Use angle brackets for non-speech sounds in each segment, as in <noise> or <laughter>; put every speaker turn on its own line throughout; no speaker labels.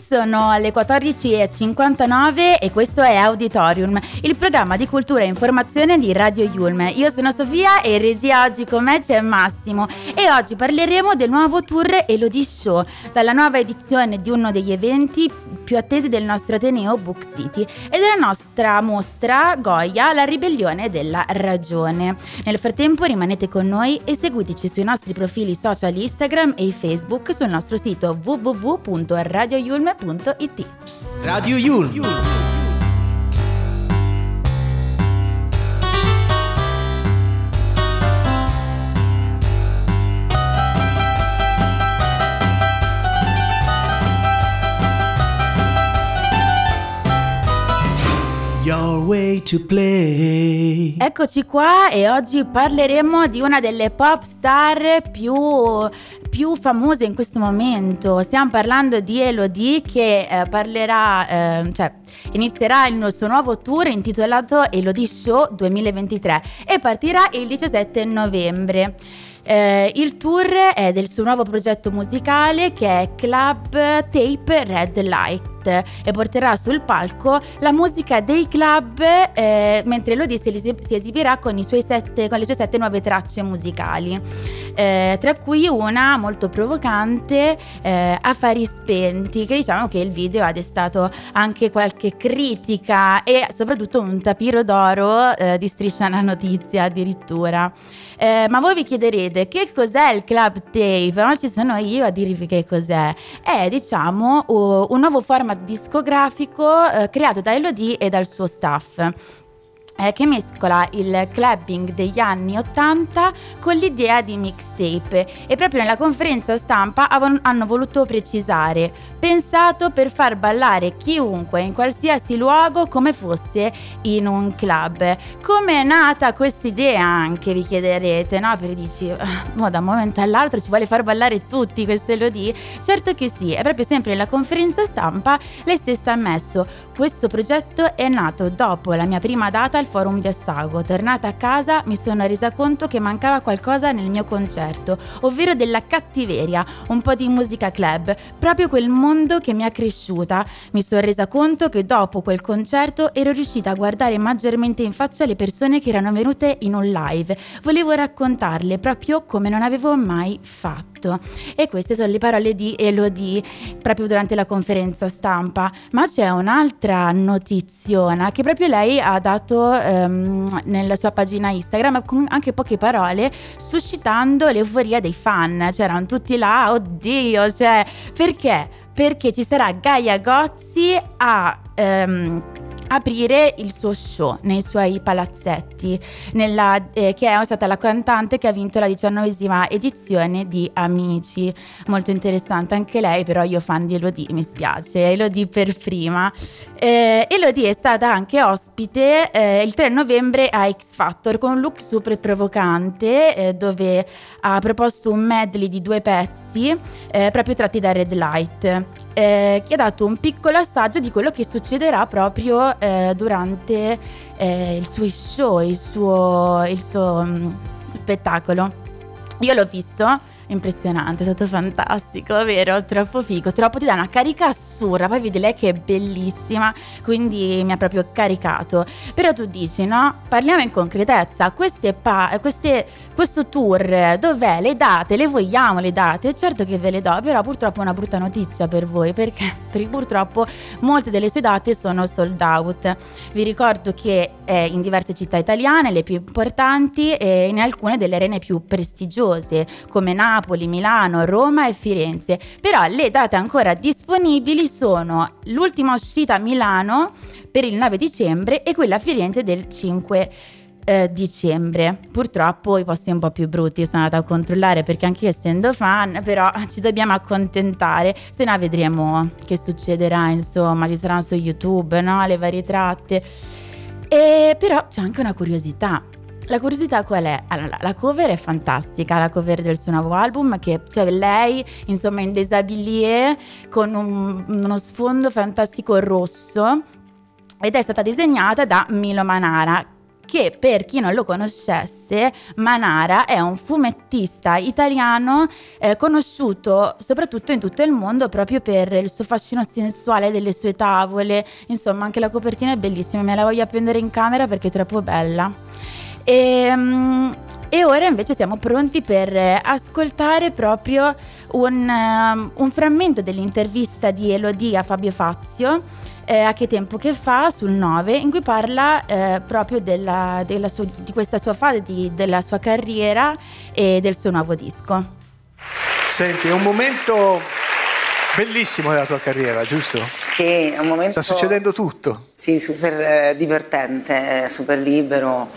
Sono le 14.59 e questo è Auditorium, il programma di cultura e informazione di Radio Yulm. Io sono Sofia e in regia oggi con me c'è Massimo e oggi parleremo del nuovo tour Elodie Show, dalla nuova edizione di uno degli eventi più attesi del nostro Ateneo Book City e della nostra mostra Goya, la ribellione della ragione. Nel frattempo rimanete con noi e seguiteci sui nostri profili social Instagram e Facebook sul nostro sito www.radio radioyulm.it.
Radio Yulm. Your way to play.
Eccoci qua e oggi parleremo di una delle pop star più più famose in questo momento. Stiamo parlando di Elodie che eh, parlerà, eh, cioè inizierà il suo nuovo tour intitolato Elodie Show 2023 e partirà il 17 novembre. Eh, il tour è del suo nuovo progetto musicale che è Club Tape Red Light e porterà sul palco la musica dei club eh, mentre Elodie si, si esibirà con, sette, con, le sue sette nuove tracce musicali, eh, tra cui una molto provocante, eh, Affari spenti, che diciamo che il video ha destato anche qualche critica e soprattutto un tapiro d'oro eh, di striscia una notizia addirittura. Eh, ma voi vi chiederete che cos'è il club tape? Ma ci sono io a dirvi che cos'è. È diciamo un nuovo format discografico uh, creato da Elodie e dal suo staff eh, che mescola il clubbing degli anni 80 con l'idea di mixtape e proprio nella conferenza stampa av- hanno voluto precisare pensato per far ballare chiunque in qualsiasi luogo come fosse in un club. Come è nata questa idea anche vi chiederete, no? Perché dici, oh, da un momento all'altro ci vuole far ballare tutti queste elodie? Certo che sì, è proprio sempre nella conferenza stampa lei stessa ha ammesso questo progetto è nato dopo la mia prima data al Forum di Assago. Tornata a casa mi sono resa conto che mancava qualcosa nel mio concerto, ovvero della cattiveria, un po' di musica club, proprio quel mondo che mi ha cresciuta. Mi sono resa conto che dopo quel concerto ero riuscita a guardare maggiormente in faccia le persone che erano venute in un live. Volevo raccontarle proprio come non avevo mai fatto tutto. E queste sono le parole di Elodie proprio durante la conferenza stampa. Ma c'è un'altra notiziona che proprio lei ha dato um, nella sua pagina Instagram con anche poche parole, suscitando l'euforia dei fan. C'erano tutti là, oddio, cioè, perché? Perché ci sarà Gaia Gozzi a... Um, aprire il suo show nei suoi palazzetti, nella, eh, che è stata la cantante che ha vinto la diciannovesima edizione di Amici. Molto interessante anche lei, però io fan di Elodie, mi spiace, Elodie per prima. Eh, Elodie è stata anche ospite eh, il 3 novembre a X Factor con un look super provocante eh, dove ha proposto un medley di due pezzi eh, proprio tratti da Red Light eh, che ha dato un piccolo assaggio di quello che succederà proprio eh, durante il suo show, il suo, il suo um, spettacolo. Io l'ho visto impressionante, è stato fantastico, vero? Troppo figo, troppo ti dà una carica assurda, poi vedi lei che è bellissima, quindi mi ha proprio caricato. Però tu dici, no? Parliamo in concretezza, queste pa- queste, questo tour, dov'è? Le date, le vogliamo le date? Certo che ve le do, però purtroppo è una brutta notizia per voi, perché, <laughs> perché purtroppo molte delle sue date sono sold out. Vi ricordo che è in diverse città italiane, le più importanti, e in alcune delle arene più prestigiose, come Napoli, Napoli, Milano, Roma e Firenze. Però le date ancora disponibili sono l'ultima uscita a Milano per il 9 dicembre e quella a Firenze del 5 eh, dicembre. Purtroppo i posti un po' più brutti sono andata a controllare perché anche io essendo fan, però <laughs> ci dobbiamo accontentare, se no vedremo che succederà, insomma, ci saranno su YouTube, no? Le varie tratte. E però c'è anche una curiosità. La curiosità qual è? Allora, la cover è fantastica, la cover del suo nuovo album, che c'è lei, insomma, in déshabillé, con un, uno sfondo fantastico rosso, ed è stata disegnata da Milo Manara, che per chi non lo conoscesse, Manara è un fumettista italiano eh, conosciuto soprattutto in tutto il mondo proprio per il suo fascino sensuale delle sue tavole, insomma anche la copertina è bellissima, me la voglio appendere in camera perché è troppo bella. E, um, e ora invece siamo pronti per ascoltare proprio un, um, un frammento dell'intervista di Elodie a Fabio Fazio eh, a che tempo che fa sul 9 in cui parla eh, proprio della, della sua, di questa sua fase di, della sua carriera e del suo nuovo disco.
Senti, è un momento bellissimo della tua carriera, giusto?
Sì, è un momento...
Sta succedendo tutto.
Sì, super eh, divertente, super libero,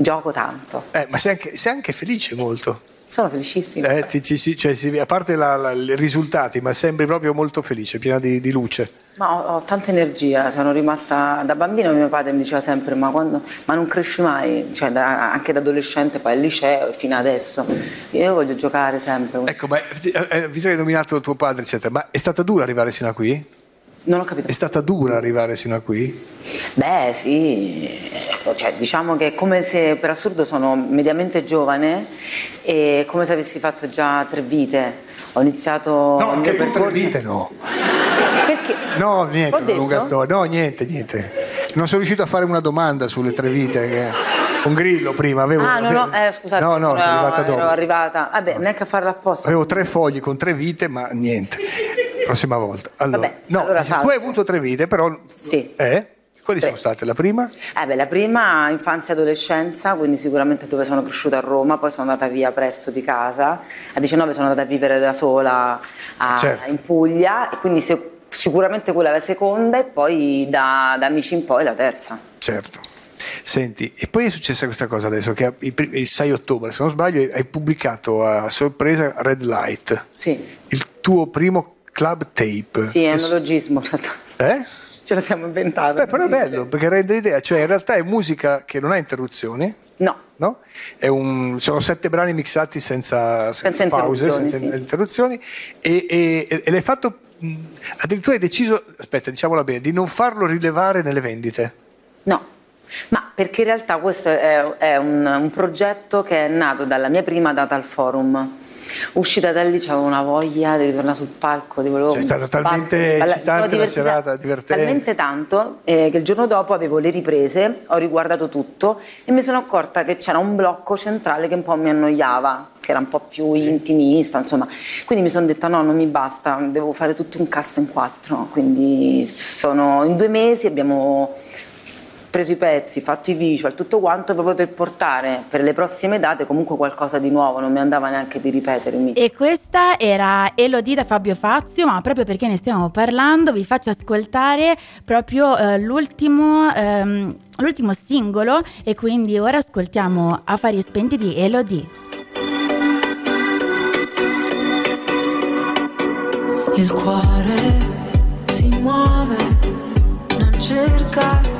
gioco tanto.
Eh, ma sei anche, sei anche felice molto.
Sono felicissima.
Eh, ti, ti, cioè, a parte i risultati, ma sembri proprio molto felice, piena di, di luce.
Ma ho, ho, tanta energia, sono rimasta da bambino, mio padre mi diceva sempre ma, quando, ma non cresci mai, cioè, da, anche da adolescente, poi al liceo fino adesso. Io voglio giocare sempre.
Ecco, ma eh, eh visto che hai nominato tuo padre, eccetera, ma è stata dura arrivare sino a qui?
Non ho capito.
È stata dura arrivare sino a qui?
Beh, sì, cioè, diciamo che è come se per assurdo sono mediamente giovane e come se avessi fatto già tre vite. Ho iniziato.
No, anche tu tre vite no.
Perché?
No, niente, una lunga storia. No, niente, niente. Non sono riuscito a fare una domanda sulle tre vite. Che... Un grillo prima, avevo.
Ah, no, no, eh, scusate.
No, no, sono arrivata dopo.
Ero arrivata. Vabbè, neanche a farla apposta.
Avevo tre fogli con tre vite, ma niente prossima volta. Allora,
Vabbè,
no,
allora
tu hai avuto tre vite, però...
Sì.
Eh? Quali sono state? La prima?
Eh beh, la prima infanzia e adolescenza, quindi sicuramente dove sono cresciuta a Roma, poi sono andata via presto di casa. A 19 sono andata a vivere da sola a, certo. in Puglia e quindi sicuramente quella è la seconda e poi da, da amici in poi la terza.
Certo. Senti, e poi è successa questa cosa adesso, che il 6 ottobre, se non sbaglio, hai pubblicato a sorpresa Red Light.
Sì.
Il tuo primo club tape.
Sì, è un neologismo.
Eh?
Ce lo siamo inventato.
Beh, però è bello perché rende l'idea, cioè in realtà è musica che non ha interruzioni.
No.
no? Un, sono sette brani mixati senza, senza, senza pause, senza sì. interruzioni. E, e, e l'hai fatto, addirittura hai deciso, aspetta, diciamola bene, di non farlo rilevare nelle vendite.
No. Ma perché in realtà questo è, è un, un, progetto che è nato dalla mia prima data al forum uscita da lì avevo una voglia di ritornare sul palco, di volevo...
Cioè, è stata talmente battere. eccitante la serata, divertente.
Talmente tanto eh, che il giorno dopo avevo le riprese, ho riguardato tutto e mi sono accorta che c'era un blocco centrale che un po' mi annoiava, che era un po' più intimista, insomma. Quindi mi sono detta no, non mi basta, devo fare tutto un cast in quattro. Quindi sono, in due mesi abbiamo preso i pezzi, fatto i visual, tutto quanto proprio per portare per le prossime date comunque qualcosa di nuovo, non mi andava neanche di ripetermi.
E questa era Elodie da Fabio Fazio, ma proprio perché ne stiamo parlando vi faccio ascoltare proprio eh, l'ultimo, ehm, l'ultimo singolo e quindi ora ascoltiamo Affari spenti di Elodie.
Il cuore si muove, non cerca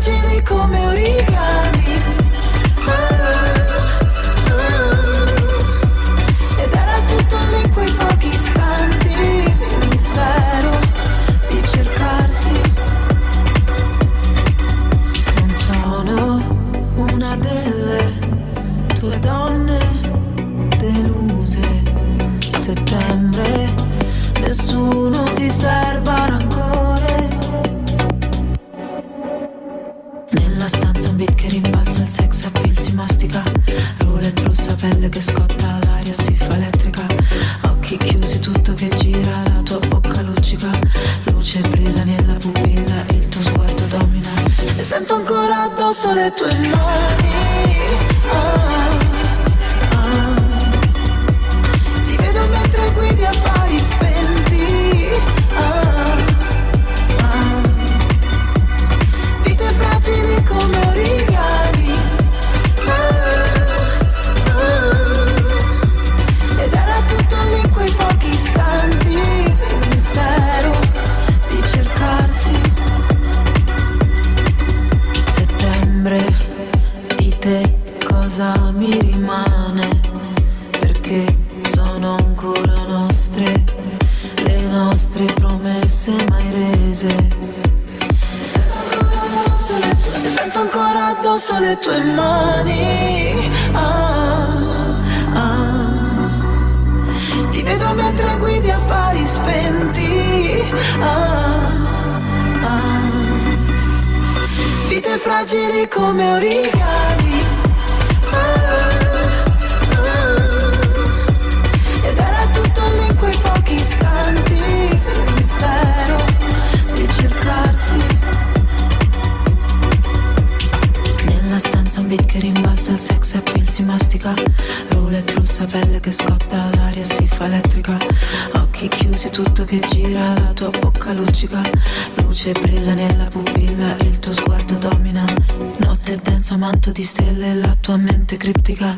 Fragili come origami. Mastica Roulette russa, pelle che scotta, l'aria si fa elettrica. Occhi chiusi, tutto che gira, la tua bocca luccica. Luce brilla nella pupilla, il tuo sguardo domina. Notte densa, manto di stelle, la tua mente criptica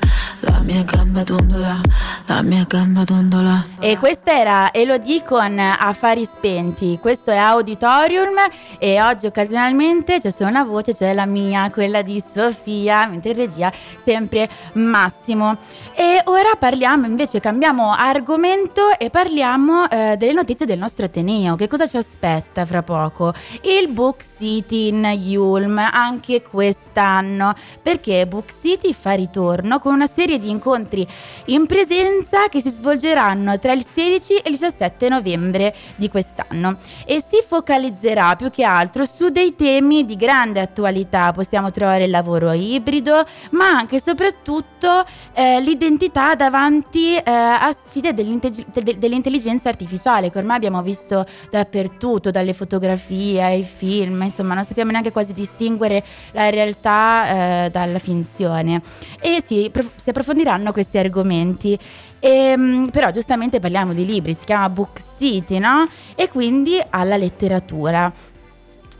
La mia gamba dondola, la mia gamba dondola
E questa era Elodie con Affari Spenti, questo è Auditorium e oggi occasionalmente c'è solo una voce, cioè la mia, quella di Sofia, mentre in regia sempre Massimo. E ora parliamo invece, cambiamo argomento e parliamo eh, delle notizie del nostro Ateneo. Che cosa ci aspetta fra poco? Il Book City in Yulm, anche quest'anno, perché Book City fa ritorno con una serie di incontri in presenza che si svolgeranno tra il 16 e il 17 novembre di quest'anno e si focalizzerà più che altro su dei temi di grande attualità. Possiamo trovare il lavoro ibrido, ma anche e soprattutto eh, l'identità davanti eh, a sfide dell'inte- de- dell'intelligenza artificiale che ormai abbiamo visto dappertutto, dalle fotografie ai film, insomma non sappiamo neanche quasi distinguere la realtà eh, dalla finzione. E si, pro- si approfondiranno questi argomenti. Ehm, però giustamente parliamo di libri, si chiama Book City, no? E quindi alla letteratura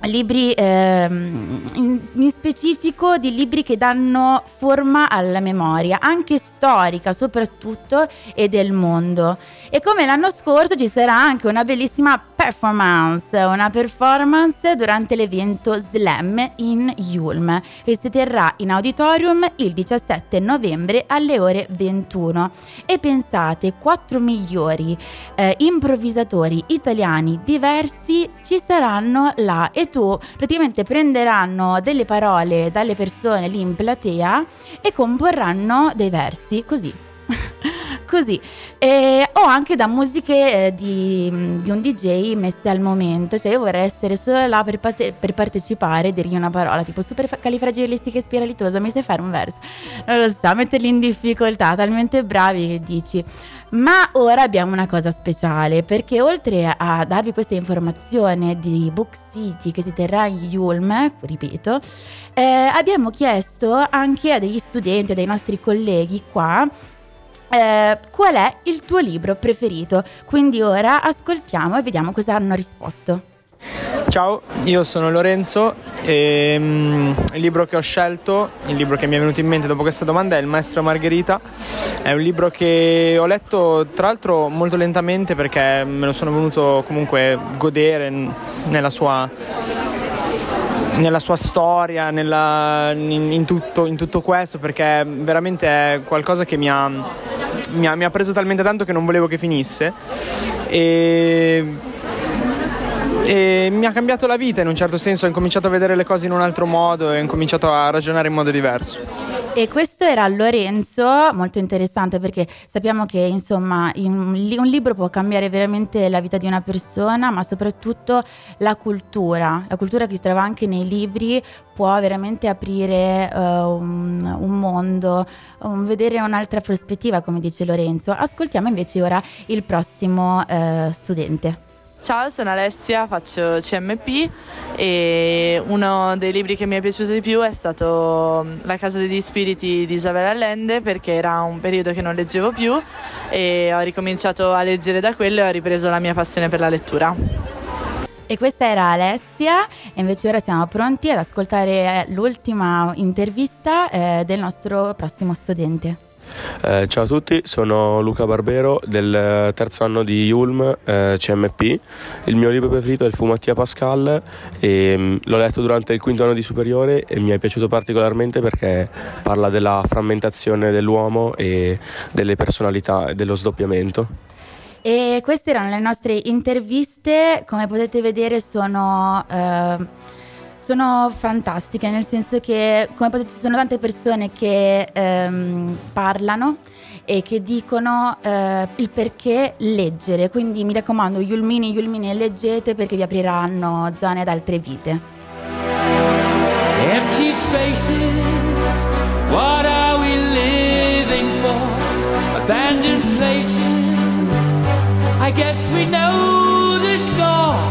libri ehm, in, specifico di libri che danno forma alla memoria, anche storica soprattutto e del mondo. E come l'anno scorso ci sarà anche una bellissima performance, una performance durante l'evento Slam in Yulm, che si terrà in auditorium il 17 novembre alle ore 21. E pensate, quattro migliori eh, improvvisatori italiani diversi ci saranno là e tu praticamente prenderanno delle parole dalle persone lì in platea e comporranno dei versi così. <laughs> così. E, o anche da musiche eh, di, di, un DJ messe al momento. Cioè io vorrei essere solo là per, parte, per partecipare e dirgli una parola tipo super califragilistica e spiralitosa mi sai fare un verso? Non lo so metterli in difficoltà talmente bravi che dici ma ora abbiamo una cosa speciale perché oltre a darvi questa informazione di Book City che si terrà in Yulm, ripeto, eh, abbiamo chiesto anche a degli studenti, a dei nostri colleghi qua eh, qual è il tuo libro preferito? Quindi ora ascoltiamo e vediamo cosa hanno risposto.
Ciao, io sono Lorenzo e mm, il libro che ho scelto, il libro che mi è venuto in mente dopo questa domanda è Il Maestro Margherita. È un libro che ho letto tra l'altro molto lentamente perché me lo sono voluto comunque godere nella sua nella sua storia, nella, in, in, tutto, in, tutto, questo, perché veramente è qualcosa che mi ha, mi ha, mi ha preso talmente tanto che non volevo che finisse. E e mi ha cambiato la vita in un certo senso, ho incominciato a vedere le cose in un altro modo e ho incominciato a ragionare in modo diverso.
E questo era Lorenzo, molto interessante perché sappiamo che insomma un libro può cambiare veramente la vita di una persona, ma soprattutto la cultura, la cultura che si trova anche nei libri può veramente aprire uh, un, un, mondo, um, vedere un'altra prospettiva, come dice Lorenzo. Ascoltiamo invece ora il prossimo uh, studente.
Ciao, sono Alessia, faccio CMP e uno dei libri che mi è piaciuto di più è stato mm, La casa degli spiriti di Isabella Allende perché era un periodo che non leggevo più e ho ricominciato a leggere da quello e ho ripreso la mia passione per la lettura.
E questa era Alessia e invece ora siamo pronti ad ascoltare l'ultima intervista eh, del nostro prossimo studente.
Eh, ciao a tutti, sono Luca Barbero del terzo anno di Yulm eh, CMP. Il mio libro preferito è Il Fumattia Pascal e mm, l'ho letto durante il quinto anno di superiore e mi è piaciuto particolarmente perché parla della frammentazione dell'uomo e delle personalità e dello sdoppiamento.
E queste erano le nostre interviste, come potete vedere sono... Eh sono fantastiche, nel senso che come potete, ci sono tante persone che ehm, parlano e che dicono eh, il perché leggere, quindi mi raccomando, Yulmini, Yulmini, leggete perché vi apriranno zone ad altre vite. Empty spaces, what are we living for? Abandoned places, I guess we know the score.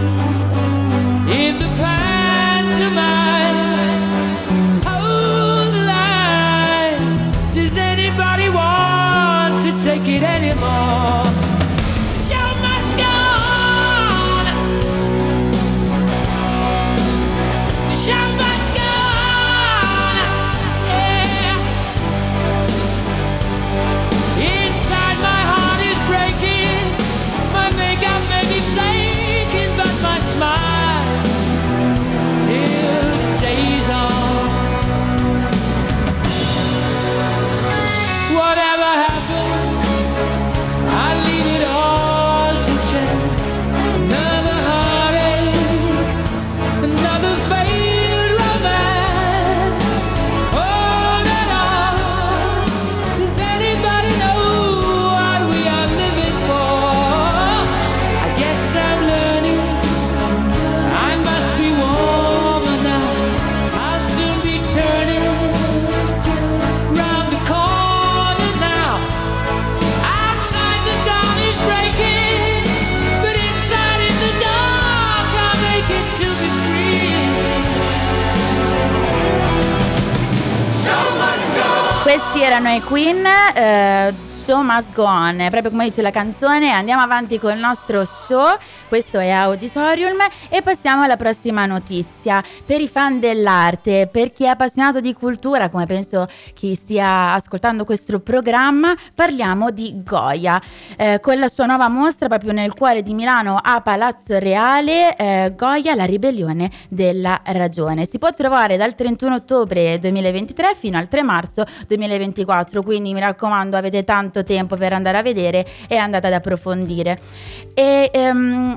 Erano i Queen. Eh, show must go on, proprio come dice la canzone, andiamo avanti con il nostro show, questo è Auditorium e passiamo alla prossima notizia. Per i fan dell'arte, per chi è appassionato di cultura, come penso chi stia ascoltando questo programma, parliamo di Goya, eh, con la sua nuova mostra proprio nel cuore di Milano a Palazzo Reale, eh, Goya, la ribellione della ragione. Si può trovare dal 31 ottobre 2023 fino al 3 marzo 2024, quindi mi raccomando avete tanto tanto tempo per andare a vedere e andate ad approfondire. E um,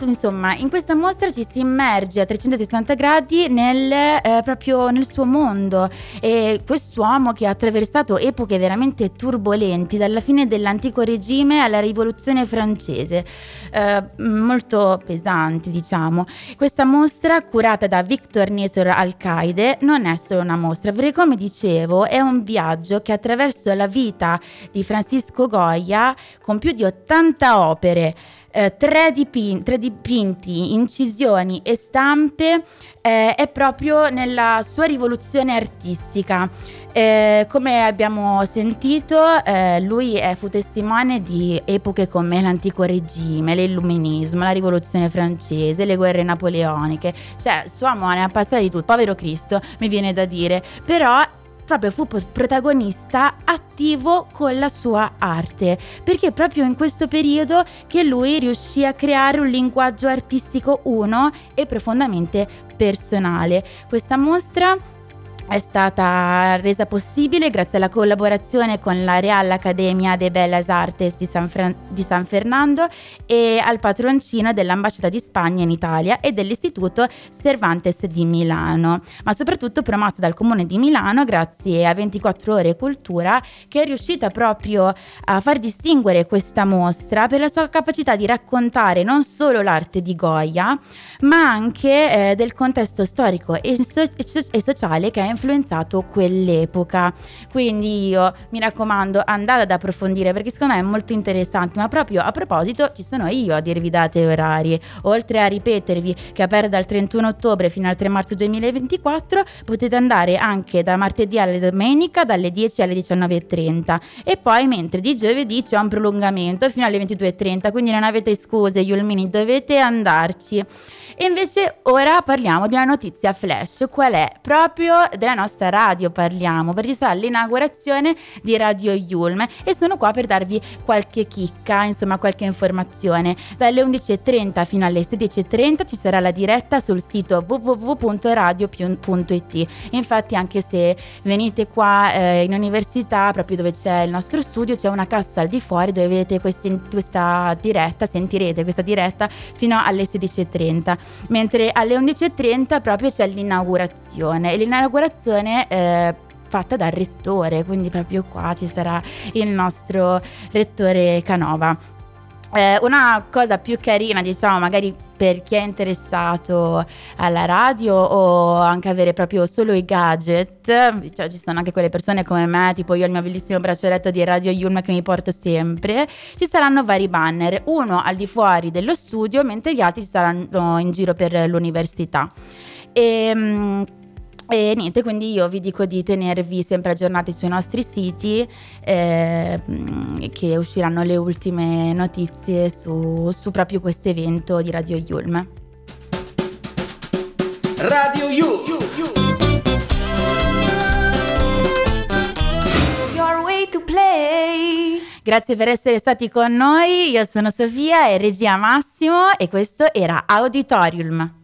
insomma, in questa mostra ci si immerge a 360 gradi nel, eh, proprio nel suo mondo e quest'uomo che ha attraversato epoche veramente turbolenti, dalla fine dell'antico regime alla rivoluzione francese, eh, molto pesanti diciamo. Questa mostra curata da Victor Nietor Alcaide non è solo una mostra, perché come dicevo è un viaggio che attraverso la vita di Francesco Francisco Goya con più di 80 opere, eh, tre, dipin- tre, dipinti, incisioni e stampe, eh, è proprio nella sua rivoluzione artistica. Eh, come abbiamo sentito, eh, lui fu testimone di epoche come l'antico regime, l'illuminismo, la rivoluzione francese, le guerre napoleoniche, cioè suo uomo ne ha passato di tutto, povero Cristo mi viene da dire, però proprio fu protagonista attivo con la sua arte, perché proprio in questo periodo che lui riuscì a creare un linguaggio artistico uno e profondamente personale. Questa mostra è stata resa possibile grazie alla collaborazione con la Real Academia de Bellas Artes di San, Fra- di San, Fernando e al patroncino dell'Ambasciata di Spagna in Italia e dell'Istituto Cervantes di Milano, ma soprattutto promossa dal Comune di Milano grazie a 24 ore cultura che è riuscita proprio a far distinguere questa mostra per la sua capacità di raccontare non solo l'arte di Goya, ma anche eh, del contesto storico e, so- e sociale che ha influenzato quell'epoca. Quindi io mi raccomando andate ad approfondire perché secondo me è molto interessante, ma proprio a proposito ci sono io a dirvi date e orari, oltre a ripetervi che è aperta dal 31 ottobre fino al 3 marzo 2024, potete andare anche da martedì alla domenica dalle 10 alle 19.30 e poi mentre di giovedì c'è un prolungamento fino alle 22.30, quindi non avete scuse, Yulmini, dovete andarci. E invece ora parliamo di una notizia flash, qual è? Proprio della nostra radio parliamo, perché ci sarà l'inaugurazione di Radio Yulm e sono qua per darvi qualche chicca, insomma qualche informazione. Dalle 11.30 fino alle 16.30 ci sarà la diretta sul sito www.radio.it. Infatti anche se venite qua eh, in università, proprio dove c'è il nostro studio, c'è una cassa al di fuori dove vedete questi, questa diretta, sentirete questa diretta fino alle 16.30 mentre alle 11.30 proprio c'è l'inaugurazione e l'inaugurazione eh, fatta dal rettore, quindi proprio qua ci sarà il nostro rettore Canova. Eh, una cosa più carina, diciamo, magari per chi è interessato alla radio o anche avere proprio solo i gadget, cioè ci sono anche quelle persone come me, tipo io ho il mio bellissimo braccialetto di Radio Yulm che mi porto sempre, ci saranno vari banner, uno al di fuori dello studio, mentre gli altri ci saranno in giro per l'università. E, ehm, e niente, quindi io vi dico di tenervi sempre aggiornati sui nostri siti, eh, che usciranno le ultime notizie su, su proprio questo evento di Radio Yulm.
Radio Yulm!
Your way to play! Grazie per essere stati con noi, io sono Sofia e regia Massimo e questo era Auditorium.